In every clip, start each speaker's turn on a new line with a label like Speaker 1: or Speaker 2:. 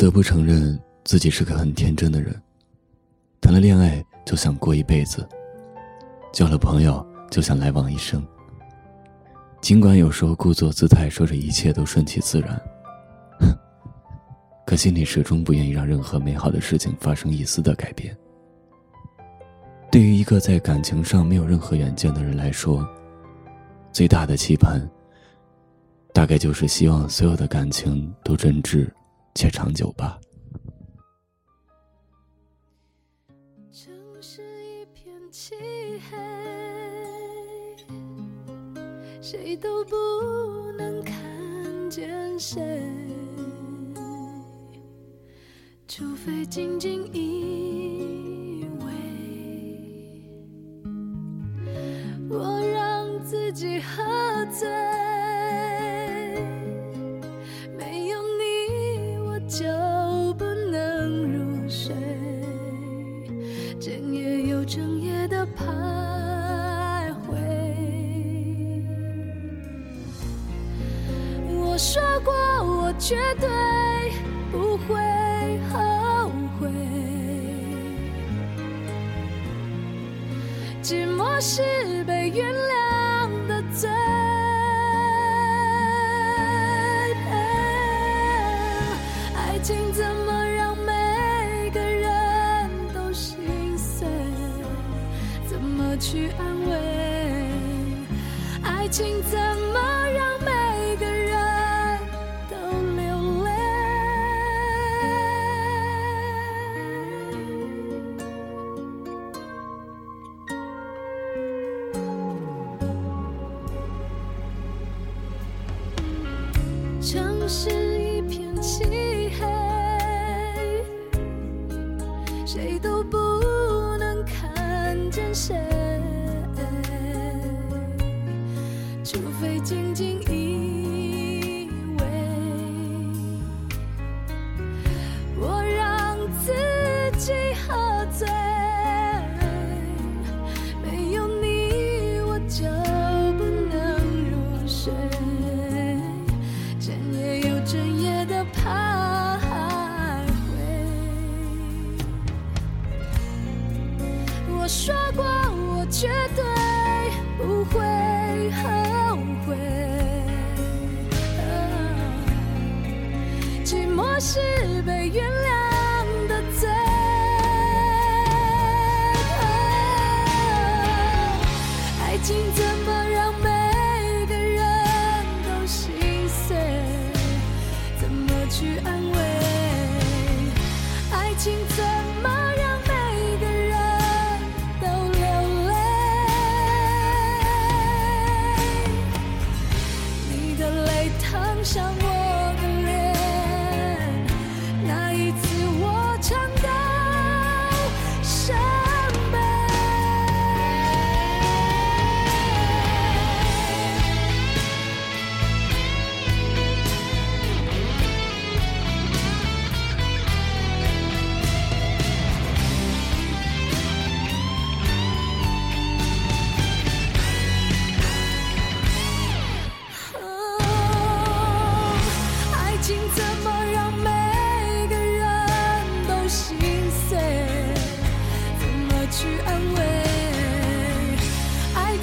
Speaker 1: 不得不承认自己是个很天真的人，谈了恋爱就想过一辈子，交了朋友就想来往一生。尽管有时候故作姿态说着一切都顺其自然，可心里始终不愿意让任何美好的事情发生一丝的改变。对于一个在感情上没有任何远见的人来说，最大的期盼，大概就是希望所有的感情都真挚且长久吧。
Speaker 2: 城市一片漆黑，谁都不能看见谁，除非静静依偎。我让自己整夜又整夜的徘徊。我说过，我绝对不会后悔。寂寞是被原谅的罪。爱情怎么去安慰？爱情怎么让每个人都流泪？城市一片漆黑，谁都不能看见谁，除非静静依偎。我让自己喝醉，没有你我就不能入睡。整夜又整夜的徘徊。我说过，我绝对不会是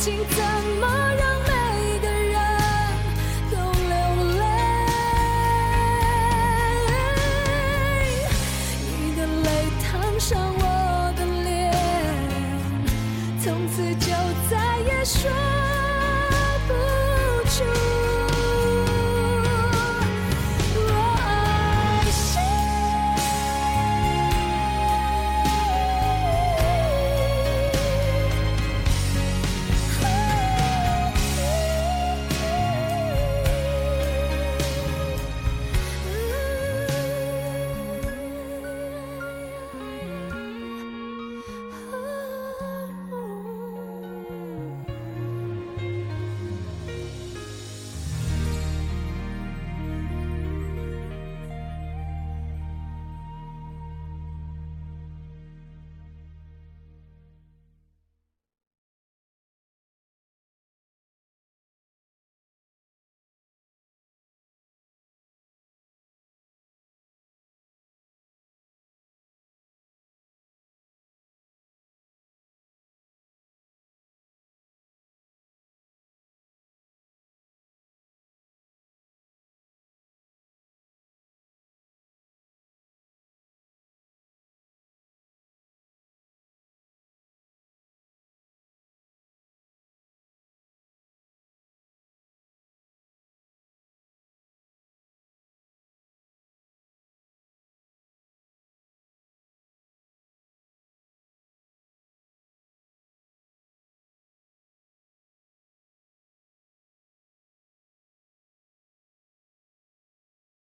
Speaker 2: 起怎么让每个人都流泪？你的泪烫伤我的脸，从此就再也说不出。